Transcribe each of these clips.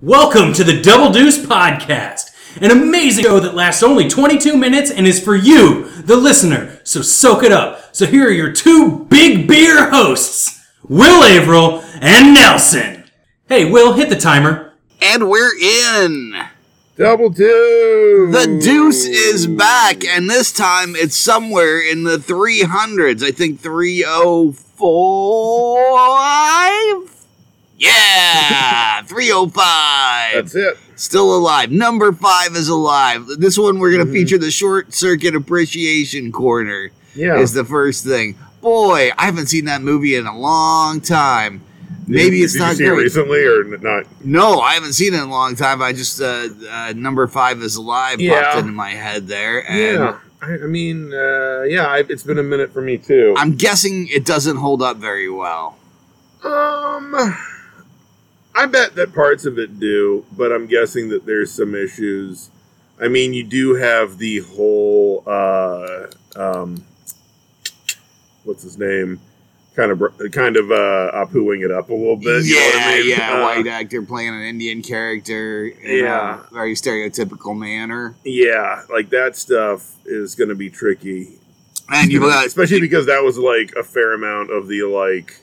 Welcome to the Double Deuce Podcast, an amazing show that lasts only 22 minutes and is for you, the listener. So soak it up. So here are your two big beer hosts, Will Averill and Nelson. Hey, Will, hit the timer. And we're in. Double deuce. The deuce is back, and this time it's somewhere in the 300s. I think 305? Yeah, 305. That's it. Still alive. Number five is alive. This one we're going to feature the short circuit appreciation corner. Yeah. Is the first thing. Boy, I haven't seen that movie in a long time. Maybe Did- it's did not you see great. it recently or not? No, I haven't seen it in a long time. I just uh, uh number five is alive Yeah. popped into my head there, and Yeah. I, I mean, uh, yeah, I, it's been a minute for me too. I'm guessing it doesn't hold up very well. um, I bet that parts of it do, but I'm guessing that there's some issues. I mean, you do have the whole, uh, um, what's his name? Kind of, kind of, uh, Apuing it up a little bit. you know I mean? yeah, Uh, white actor playing an Indian character in Yeah. a very stereotypical manner, Yeah, like that stuff is going to be tricky. and got especially because that was like a fair amount of the like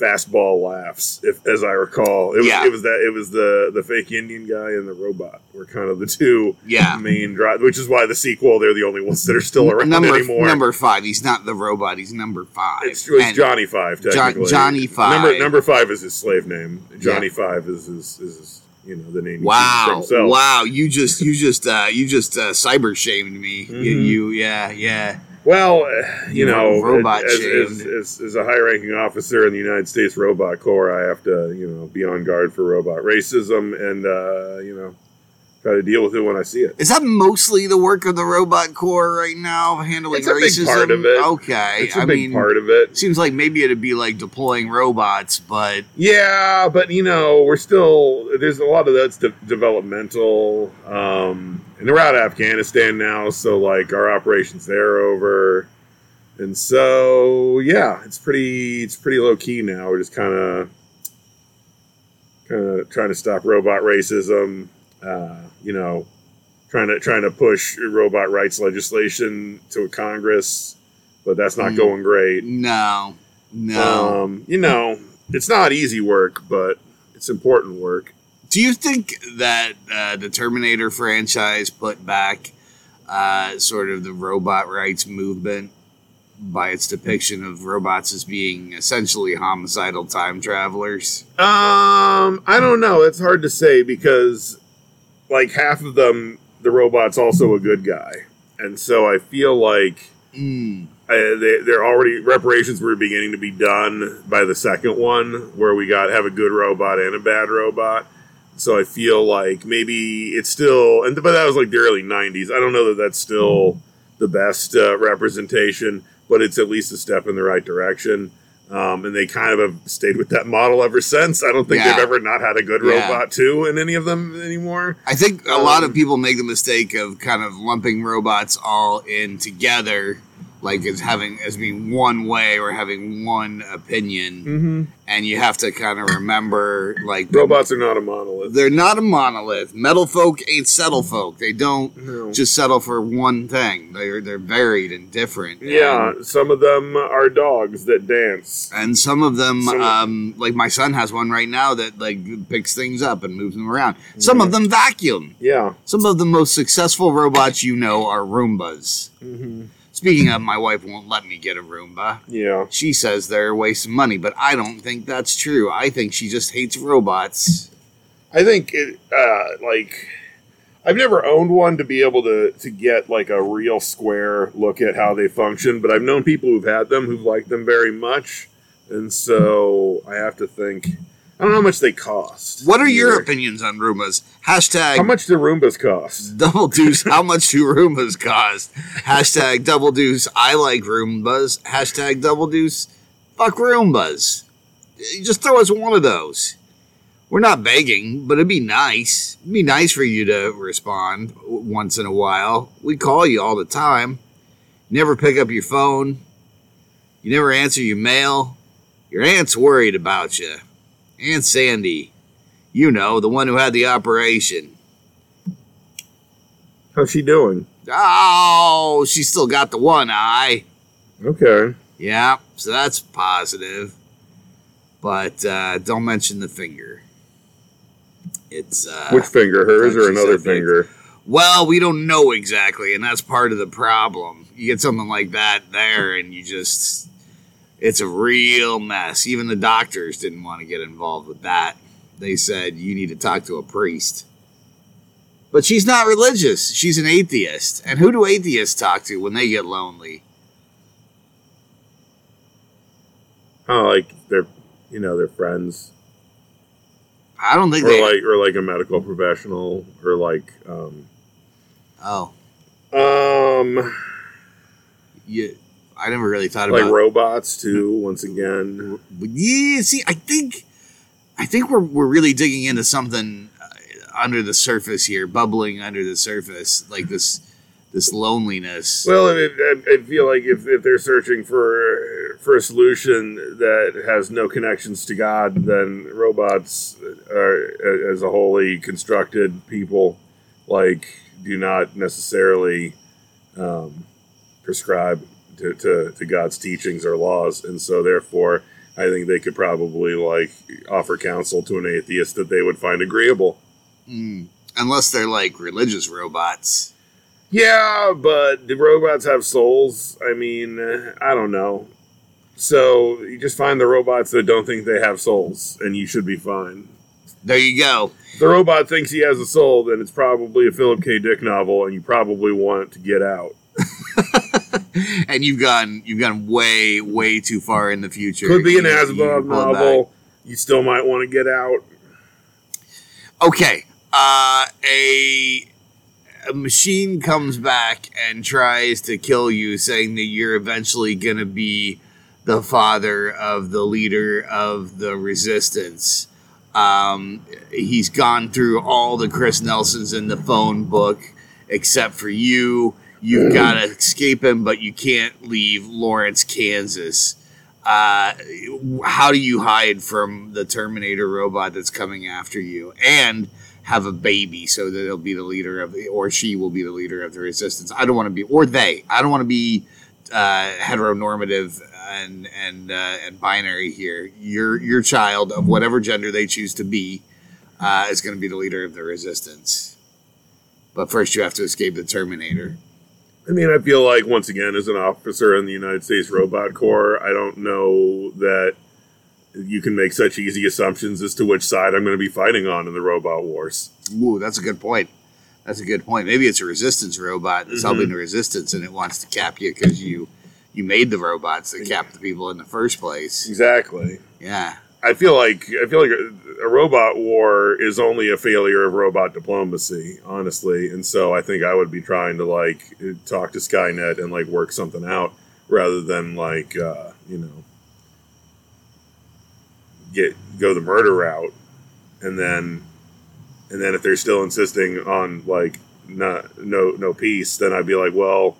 fastball laughs, if as I recall. It was Yeah. it was that it was the the fake Indian guy and the robot were kind of the two yeah. main drive, which is why the sequel they're the only ones that are still around Number anymore. number five. He's not the robot. He's number five. it's, it's Johnny Five Jo- technically. Johnny Five. Number number five is his slave name. Johnny Five is his is his, you know the name. he chooses for Wow! himself. Wow! You just you just uh, you just uh, cyber shamed me. You, Mhm. you yeah yeah. Well, you know, robot as, as, as, as a high-ranking officer in the United States Robot Corps, I have to, you know, be on guard for robot racism and, uh, you know, try to deal with it when I see it. Is that mostly the work of the Robot Corps right now, handling It's a big racism? part of it. Okay, It's a I big mean, part of it. seems like maybe it'd be like deploying robots, but Yeah, but you know, we're still there's a lot of that's de- developmental, um, and we're out of Afghanistan now, so like our operations there are over, and so yeah, it's pretty it's pretty low key now. We're just kind of kind of trying to stop robot racism, uh, you know, trying to trying to push robot rights legislation to Congress, but that's not Mm. going great. no, no. Um, you know, it's not easy work, but it's important work. Do you think that uh, the Terminator franchise put back uh, sort of the robot rights movement by its depiction of robots as being essentially homicidal time travelers? Um, I don't know. It's hard to say because, like, half of them, the robot's also a good guy, and so I feel like Mm. uh, they, they're already reparations were beginning to be done by the second one, where we got have a good robot and a bad robot. So I feel like maybe it's still, and but that was like the early '90s. I don't know that that's still the best uh, representation, but it's at least a step in the right direction. Um, and they kind of have stayed with that model ever since. I don't think Yeah. they've ever not had a good Yeah. robot too in any of them anymore. I think a lot of Um, people make the mistake of kind of lumping robots all in together, like as having as being one way or having one opinion, Mm-hmm. and you have to kind of remember like the- Robots are not a monolith. They're not a monolith. Metal folk ain't settle folk. They don't No. just settle for one thing. They're they're varied and different. Yeah, some of them are dogs that dance. And, and some of them, Some of- um, like my son has one right now that like picks things up and moves them around. Some of them vacuum. Yeah. Some of the most successful robots you know are Roombas. Mm-hmm. Speaking of, my wife won't let me get a Roomba. Yeah. She says they're a waste of money, but I don't think that's true. I think she just hates robots. I think it, uh, like, I've never owned one to be able to, to get like a real square look at how they function, but I've known people who've had them who've liked them very much. And so I have to think, I don't know how much they cost. What are your either. opinions on Roombas? Hashtag How much do Roombas cost? Double deuce. How much do Roombas cost? Hashtag double deuce. I like Roombas. Hashtag double deuce. Fuck Roombas. Just throw us one of those. We're not begging, but it'd be nice. It'd be nice for you to respond once in a while. We call you all the time. You never pick up your phone. You never answer your mail. Your aunt's worried about you. Aunt Sandy. You know, the one who had the operation. How's she doing? Oh, she still got the one eye. Okay. Yeah, so that's positive. But uh, don't mention the finger. It's uh, Which finger, hers or another big. finger? Well, we don't know exactly, and that's part of the problem. You get something like that there, and you just. It's a real mess. Even the doctors didn't want to get involved with that. They said, you need to talk to a priest. But she's not religious. She's an atheist. And who do atheists talk to when they get lonely? Oh, like they're, you know, they're friends, I don't think or they. like, or like a medical professional, or like, um, oh, um, you, I never really thought like about robots too. Once again, Yeah, see, I think, I think we're we're really digging into something uh, under the surface here, bubbling under the surface, like this this loneliness. well, I, I, I feel like if, if they're searching for for a solution that has no connections to God, then robots are, as a wholly constructed people, like do not necessarily um, prescribe to, to, to God's teachings or laws, and so therefore, I think they could probably like offer counsel to an atheist that they would find agreeable. Mm, unless they're like religious robots. Yeah, but do robots have souls? I mean, uh, I don't know. So you just find the robots that don't think they have souls, and you should be fine. There you go. If the robot thinks he has a soul, then it's probably a Philip K. Dick novel, and you probably want it to get out. and you've gone you've gone way way too far in the future. Could be an You- Asimov novel. You still might want to get out. Okay, uh, a a machine comes back and tries to kill you, saying that you're eventually going to be the father of the leader of the resistance. Um, he's gone through all the Chris Nelsons in the phone book except for you. You've got to escape him, but you can't leave Lawrence, Kansas. Uh, how do you hide from the Terminator robot that's coming after you and have a baby so that he'll be the leader of or she will be the leader of the resistance? I don't want to be, or they. I don't want to be uh, heteronormative and and uh, and binary here. Your your child of whatever gender they choose to be uh, is going to be the leader of the resistance. But first, you have to escape the Terminator. I mean, I feel like once again, as an officer in the United States Robot Corps, I don't know that you can make such easy assumptions as to which side I'm going to be fighting on in the robot wars. Ooh, that's a good point. That's a good point. Maybe it's a resistance robot that's Mhm. helping the resistance, and it wants to cap you because you you made the robots that capped the people in the first place. Exactly. Yeah. I feel like I feel like a, a robot war is only a failure of robot diplomacy, honestly. And so I think I would be trying to like talk to Skynet and like work something out rather than like uh, you know get go the murder route, and then and then if they're still insisting on like not no no peace, then I'd be like, well,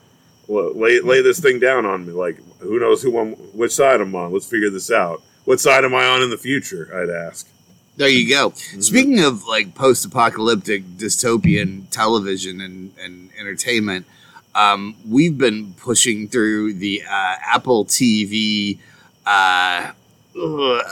lay lay this thing down on me. Like, who knows who I'm, which side I'm on? Let's figure this out. What side am I on in the future? I'd ask. There you go. Speaking of like post-apocalyptic dystopian television and, and entertainment, um, we've been pushing through the uh, Apple TV uh, uh,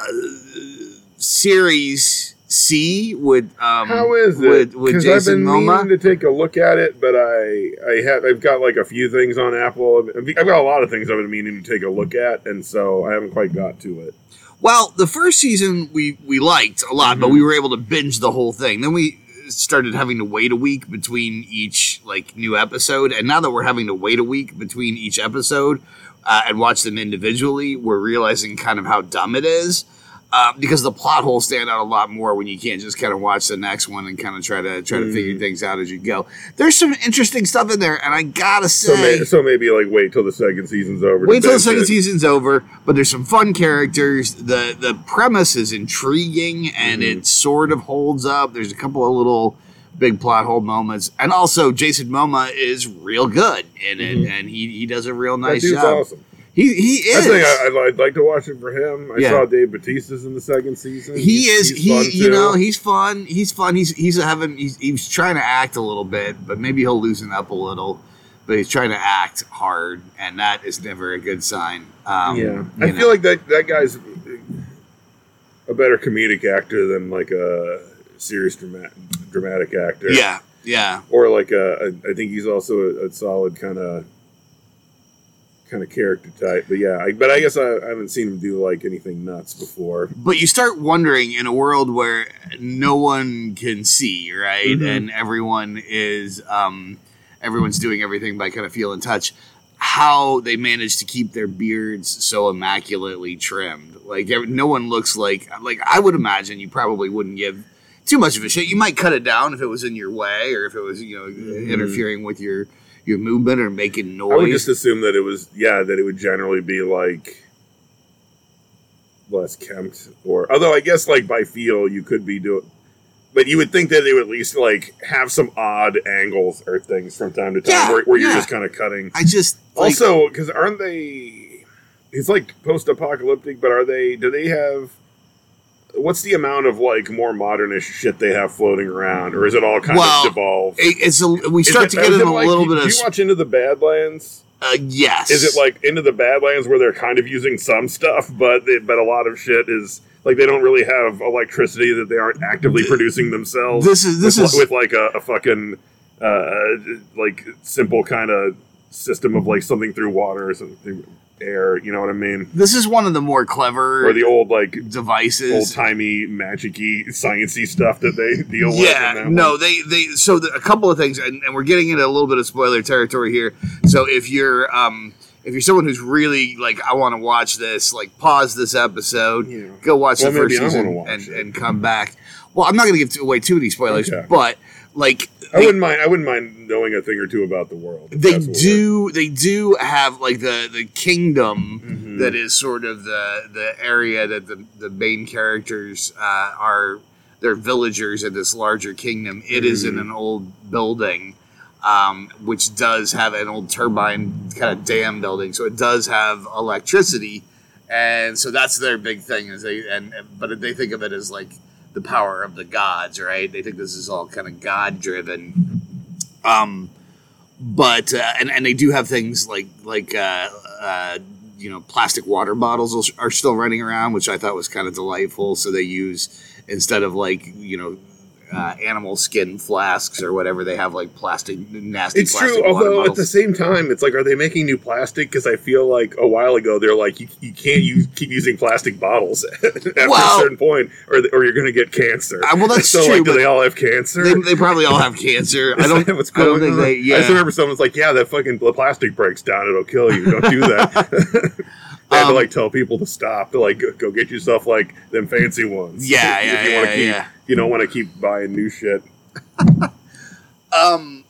series See with um, How is it? with Because I've been meaning to take a look at it, but I I have I've got like a few things on Apple. I've got a lot of things I've been meaning to take a look at, and so I haven't quite got to it. Well, the first season we we liked a lot, but Mhm. we were able to binge the whole thing. Then we started having to wait a week between each like new episode, and now that we're having to wait a week between each episode uh, and watch them individually, we're realizing kind of how dumb it is. Uh, because the plot holes stand out a lot more when you can't just kind of watch the next one and kind of try to try to Mhm. figure things out as you go. There's some interesting stuff in there, and I gotta So, say, may, so maybe like wait till the second season's over. Wait till the second it. season's over, but there's some fun characters. the The premise is intriguing, and Mhm. it sort of holds up. There's a couple of little big plot hole moments, and also Jason Momoa is real good in it, Mhm. and he he does a real nice job. awesome. He he I is. think I, I'd, I'd like to watch it for him. I Yeah. saw Dave Batista's in the second season. he He's- is he's fun, he you too. know he's fun he's fun he's he's having he's, he's trying to act a little bit but maybe he'll loosen up a little but he's trying to act hard and that is never a good sign um, yeah, I know. feel like that that guy's a better comedic actor than like a serious dramatic dramatic actor. yeah yeah or like a, a I think he's also a, a solid kind of kind of character type. But yeah, I, but I guess I, I haven't seen him do like anything nuts before. but you start wondering in a world where no one can see right Mhm. and everyone is um, everyone's doing everything by kind of feel and touch how they manage to keep their beards so immaculately trimmed like no one looks like like i would imagine you probably wouldn't give too much of a shit you might cut it down if it was in your way or if it was you know Mhm. interfering with your your movement or making noise I would just assume that it was yeah that it would generally be like less kempt or although I guess like by feel you could be doing. But you would think that they would at least like have some odd angles or things from time to time Yeah, where, where you're just kind of cutting. i just like, also because aren't they it's like post-apocalyptic but are they do they have what's the amount of like more modernish shit they have floating around or is it all kind Well, of devolved? it- it's a, we start it- to get in a like- little bit do of you watch into the badlands? Uh, yes. Is it like into the badlands where they're kind of using some stuff but they, but a lot of shit is like they don't really have electricity that they aren't actively producing themselves this is this with, is with like a, a fucking uh, like simple kind of system of like something through water or something air. You know what I mean? this is one of the more clever Or the old like devices old timey magicy sciencey stuff that they deal with. yeah no one. they they so the, a couple of things and, and we're getting into a little bit of spoiler territory here so if you're um if you're someone who's really like i want to watch this like pause this episode Yeah. go watch Well, the first season and, and come back well i'm not going to give away too many spoilers Okay. but like I wouldn't mind. I wouldn't mind knowing a thing or two about the world. they do they do have like the the kingdom Mhm. that is sort of the the area that the the main characters uh, are they're villagers in this larger kingdom It is in Mhm. an old building um, which does have an old turbine kind of dam building so it does have electricity and so that's their big thing is they and but they think of it as like the power of the gods right they think this is all kind of god driven um but uh, and and they do have things like like uh, uh, you know plastic water bottles are still running around, which I thought was kind of delightful. So they use instead of like you know uh, animal skin flasks or whatever, they have like plastic nasty. It's plastic true, although at the same time, it's like, are they making new plastic? Because I feel like a while ago they're like, you, you can't use, keep using plastic bottles after Well- a certain point, or or you're going to get cancer. Uh, well, that's so true, Like, do they all have cancer? they, they probably all have cancer. I don't. what's I don't going think on? they. I Yeah. just remember someone's like, "Yeah, that fucking the plastic breaks down; it'll kill you. Don't do that." they had to Um, like tell people to stop. To like, go, go get yourself like them fancy ones. Yeah, if yeah, you yeah, keep, yeah. You don't want to keep buying new shit. Um,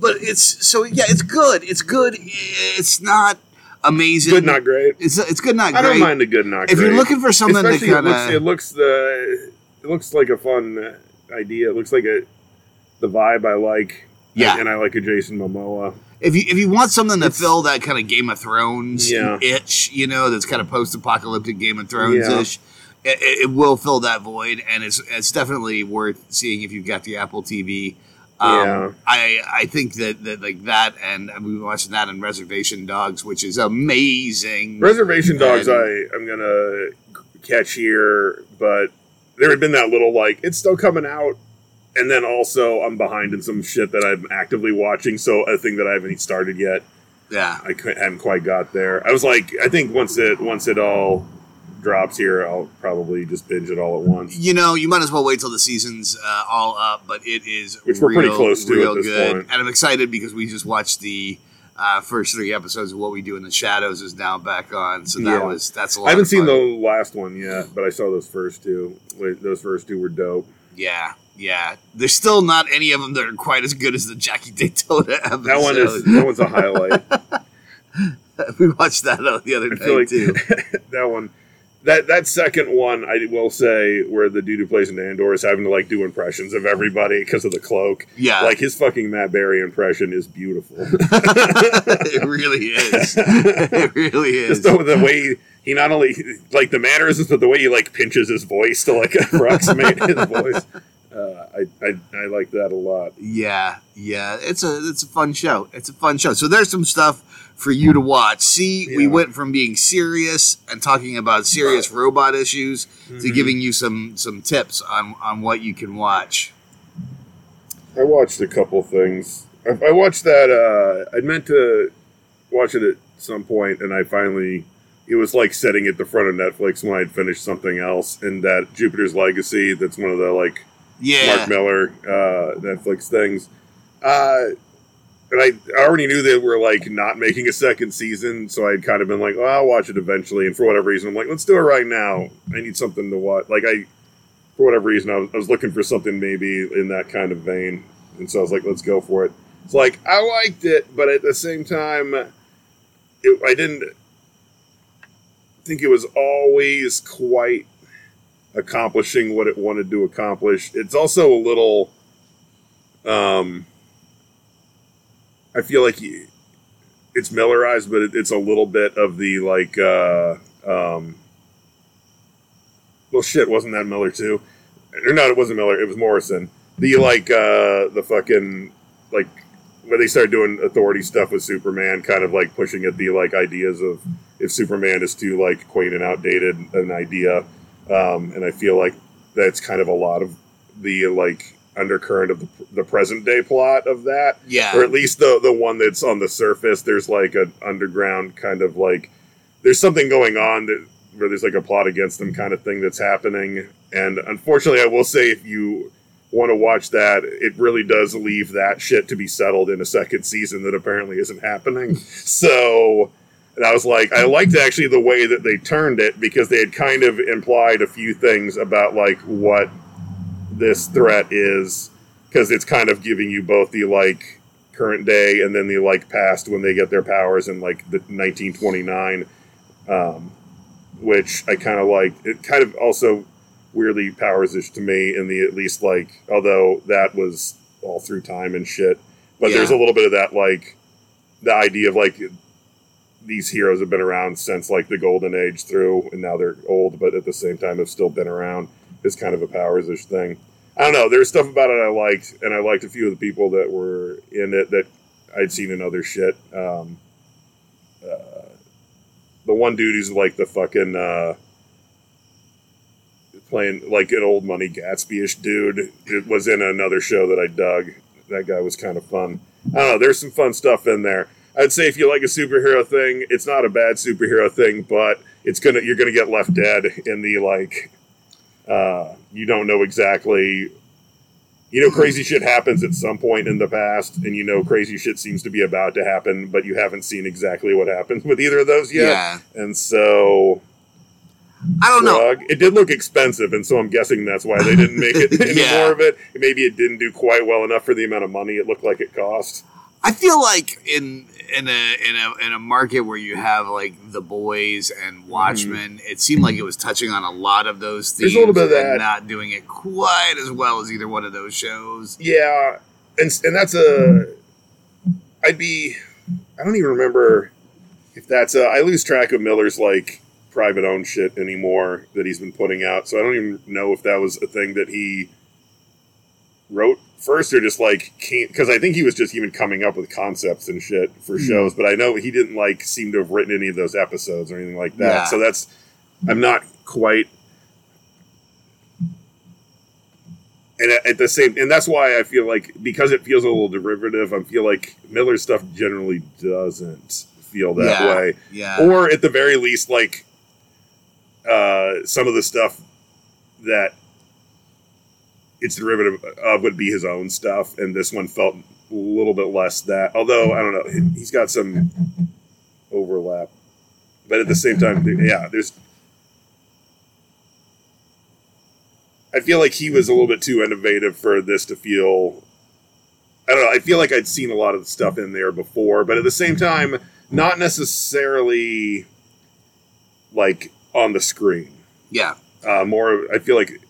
but it's so yeah, it's good. It's good. It's not amazing. Good, not great. It's it's good, not great. I great. don't mind the good, not great. if great. you're looking for something Especially to it looks it looks the it looks like a fun idea. It looks like a the vibe I like. Yeah. and I like a Jason Momoa. if you if you want something to It's- fill that kind of Game of Thrones Yeah. itch, you know, that's kind of post-apocalyptic Game of Thrones ish. It, it will fill that void, and it's it's definitely worth seeing if you've got the Apple TV. Um, Yeah. I I think that, that like that, and we've been watching that in Reservation Dogs, which is amazing. Reservation Dogs, And- I I'm gonna catch here, but there had been that little like it's still coming out, and then also I'm behind in some shit that I'm actively watching. So a thing that I haven't started yet, yeah, I haven't quite got there. I was like, I think once it once it all drops here, I'll probably just binge it all at once. You know, you might as well wait till the season's uh, all up, but it is Which we're pretty close to real good. point. And I'm excited because we just watched the uh, first three episodes of What We Do in the Shadows is now back on, so that Yeah. was that's a lot. I haven't seen the last one yet, but I saw those first two. Wait, Those first two were dope. Yeah, yeah. There's still not any of them that are quite as good as the Jackie Daytona episode. That one is that one's a highlight. we watched that the other I feel night like too. that one. That that second one, I will say, where the dude who plays Nandor is having to like do impressions of everybody because of the cloak. Yeah. like his fucking Matt Berry impression is beautiful. it really is. It really is. Just the, the way he, he not only like the mannerisms, but the way he like pinches his voice to like approximate his voice. Uh, I, I I like that a lot. Yeah, yeah, it's a it's a fun show. It's a fun show. So there's some stuff for you to watch. See, we went from being serious and talking about serious robot issues to Mhm. giving you some some tips on on what you can watch. I watched a couple things. I, I watched that. Uh, I meant to watch it at some point, and I finally. It was like sitting at the front of Netflix when I'd finished something else, and that Jupiter's Legacy. That's one of the like Yeah, Mark Millar uh, Netflix things. Uh, and I I already knew they were like not making a second season, so I'd kind of been like, well, I'll watch it eventually. And for whatever reason, I'm like, let's do it right now. I need something to watch. Like I, for whatever reason, I was, I was looking for something maybe in that kind of vein, and so I was like, let's go for it. It's like I liked it, but at the same time, it, I didn't think it was always quite accomplishing what it wanted to accomplish. It's also a little um I feel like y- it's Millarized, but it, it's a little bit of the like uh um well shit, wasn't that Millar too? Or no, it wasn't Millar, it was Morrison. The like uh the fucking like when they started doing authority stuff with Superman, kind of like pushing at the like ideas of if Superman is too like quaint and outdated an idea. Um, and I feel like that's kind of a lot of the like undercurrent of the, the present day plot of that, Yeah. or at least the the one that's on the surface. There's like an underground kind of like there's something going on that where there's like a plot against them kind of thing that's happening. And unfortunately, I will say if you want to watch that, it really does leave that shit to be settled in a second season that apparently isn't happening. So and I was like, I liked actually the way that they turned it because they had kind of implied a few things about like what this threat is because it's kind of giving you both the like current day and then the like past when they get their powers in like the 1929 um, which i kind of like. It kind of also weirdly powers ish to me in the at least like although that was all through time and shit but there's a little bit of that like the idea of like these heroes have been around since like the golden age through and now they're old but at the same time have still been around is kind of a powers ish thing I don't know. There's stuff about it I liked, and I liked a few of the people that were in it that I'd seen in other shit. Um, uh, the one dude who's like the fucking uh, playing like an old money Gatsby-ish dude it was in another show that I dug. That guy was kind of fun. I don't know. There's some fun stuff in there. I'd say if you like a superhero thing, it's not a bad superhero thing, but it's gonna you're gonna get left dead in the like uh, you don't know exactly you know crazy shit happens at some point in the past and you know crazy shit seems to be about to happen but you haven't seen exactly what happens with either of those yet yeah. and so I don't know. it did look expensive and so i'm guessing that's why they didn't make it any Yeah. more of it maybe it didn't do quite well enough for the amount of money it looked like it cost I feel like in in a in a in a market where you have like the boys and Watchmen, it seemed like it was touching on a lot of those themes There's a little bit of and that. not doing it quite as well as either one of those shows. Yeah, and and that's a. I'd be. I don't even remember if that's. A, I lose track of Millar's like private owned shit anymore that he's been putting out. So I don't even know if that was a thing that he wrote first or just like can't because I think he was just even coming up with concepts and shit for Hmm. shows. But I know he didn't like seem to have written any of those episodes or anything like that. Yeah. So that's. I'm not quite and at, at the same and that's why i feel like because it feels a little derivative i feel like millar stuff generally doesn't feel that Yeah. way Yeah. or at the very least like uh some of the stuff that it's derivative of would be his own stuff and this one felt a little bit less that although i don't know he's got some overlap but at the same time yeah there's I feel like he was a little bit too innovative for this to feel. I don't know. I feel like I'd seen a lot of the stuff in there before, but at the same time, not necessarily like on the screen. Yeah. Uh, more, I feel like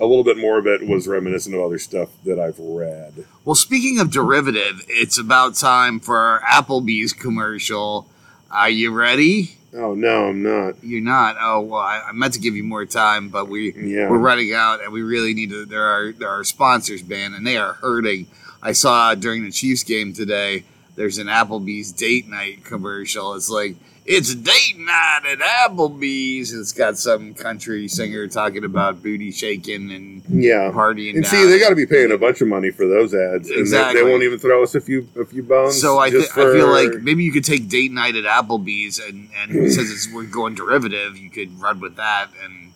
a little bit more of it was reminiscent of other stuff that I've read. Well, speaking of derivative, it's about time for our Applebee's commercial. Are you ready? Oh no, I'm not. You're not. Oh well, I, I meant to give you more time, but we Yeah. we're running out, and we really need to. There are there are sponsors, man, and they are hurting. I saw during the Chiefs game today. There's an Applebee's date night commercial. It's like it's date night at Applebee's. It's got some country singer talking about booty shaking and Yeah. partying. And see, they got to be paying a bunch of money for those ads, and they, Exactly. they won't even throw us a few a few bones. So I, th- just I feel like maybe you could take date night at Applebee's, and and since it's we're going derivative, you could run with that and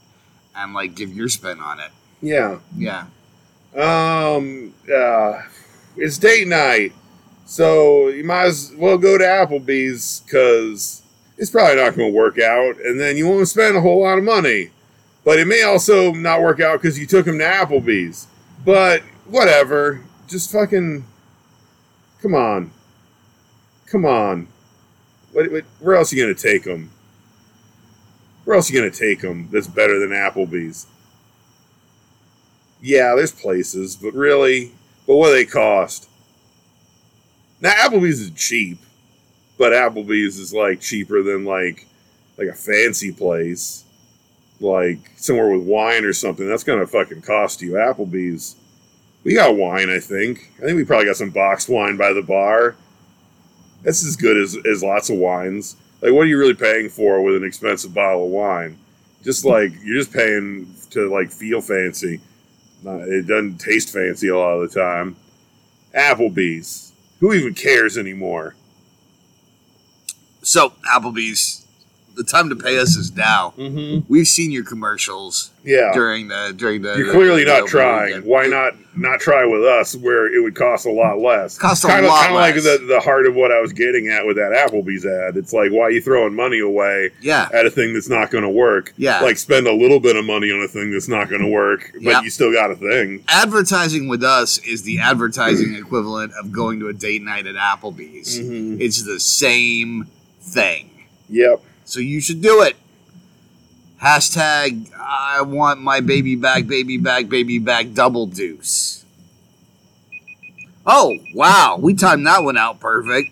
and like give your spin on it. yeah. Yeah. Um, uh, it's date night, so you might as well go to Applebee's because it's probably not going to work out, and then you won't spend a whole lot of money. But it may also not work out because you took him to Applebee's. But whatever, just fucking come on, come on. What, what, where else are you going to take him? Where else are you going to take him that's better than Applebee's? Yeah, there's places, but really, but what do they cost? Now Applebee's is cheap, but Applebee's is like cheaper than like like a fancy place, like somewhere with wine or something. That's gonna fucking cost you. Applebee's, we got wine. I think. I think we probably got some boxed wine by the bar. That's as good as as lots of wines. Like, what are you really paying for with an expensive bottle of wine? Just like you're just paying to like feel fancy. It doesn't taste fancy a lot of the time. Applebee's. Who even cares anymore? So Applebee's, the time to pay us is now. Mm-hmm. We've seen your commercials Yeah. during the during the. You're clearly the not trying. weekend. Why not not try with us where it would cost a lot less? Cost a kinda, lot Kind of like the, the heart of what I was getting at with that Applebee's ad. It's like, why are you throwing money away Yeah. at a thing that's not going to work? Yeah. Like, spend a little bit of money on a thing that's not going to work, but Yep. you still got a thing. Advertising with us is the advertising equivalent of going to a date night at Applebee's. Mhm. It's the same thing. Yep. So you should do it. Hashtag I want my baby back, baby back, baby back, double deuce. Oh wow, we timed that one out perfect.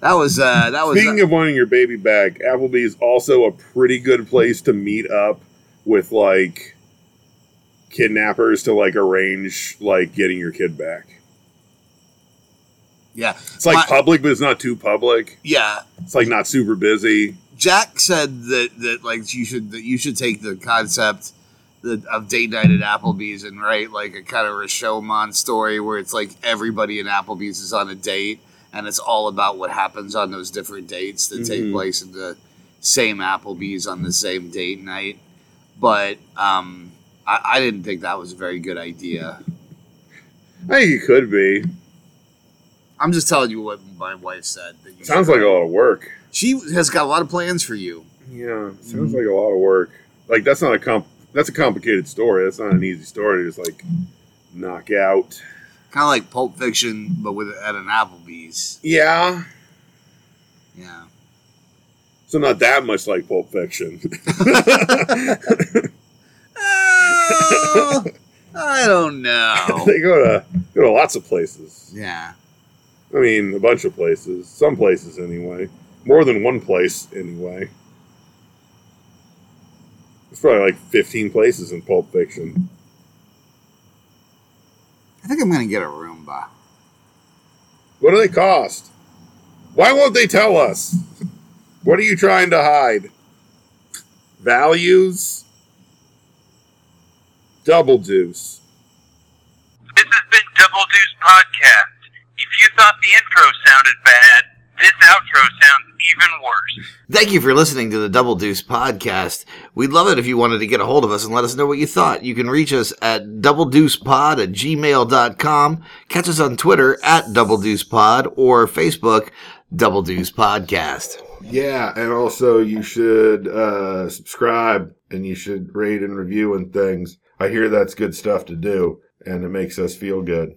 That was uh that was Speaking of wanting your baby back, Applebee's also a pretty good place to meet up with like kidnappers to like arrange like getting your kid back. Yeah It's like My- public, but it's not too public. yeah. It's like not super busy. Jack said that that like you should that you should take the concept that, of date night at Applebee's and write like a kind of Rashomon story where it's like everybody in Applebee's is on a date and it's all about what happens on those different dates that take Mhm. place in the same Applebee's on the same date night. But um, I, I didn't think that was a very good idea. I think it could be. I'm just telling you what my wife said. That you Sounds like a lot of work. she has got a lot of plans for you. Yeah, sounds mm. like a lot of work. Like that's not a comp. That's a complicated story. That's not an easy story to just like knock out. Kind of like Pulp Fiction, but with at an Applebee's. Yeah, Yeah. so not that much like Pulp Fiction. Oh, I don't know. they go to go to lots of places. Yeah. I mean, a bunch of places. Some places anyway. More than one place anyway. It's probably like 15 places in Pulp Fiction. I think I'm gonna get a Roomba. What do they cost? Why won't they tell us? What are you trying to hide? Values? Double deuce. This has been Double Deuce Podcast. If thought the intro sounded bad, this outro sounds even worse. Thank you for listening to the Double Deuce podcast. We'd love it if you wanted to get a hold of us and let us know what you thought. You can reach us at doubledeucepod at gmail.com. Catch us on Twitter at Double Deuce Pod or Facebook Double Deuce Podcast. Yeah, and also you should uh, subscribe and you should rate and review and things. I hear that's good stuff to do, and it makes us feel good.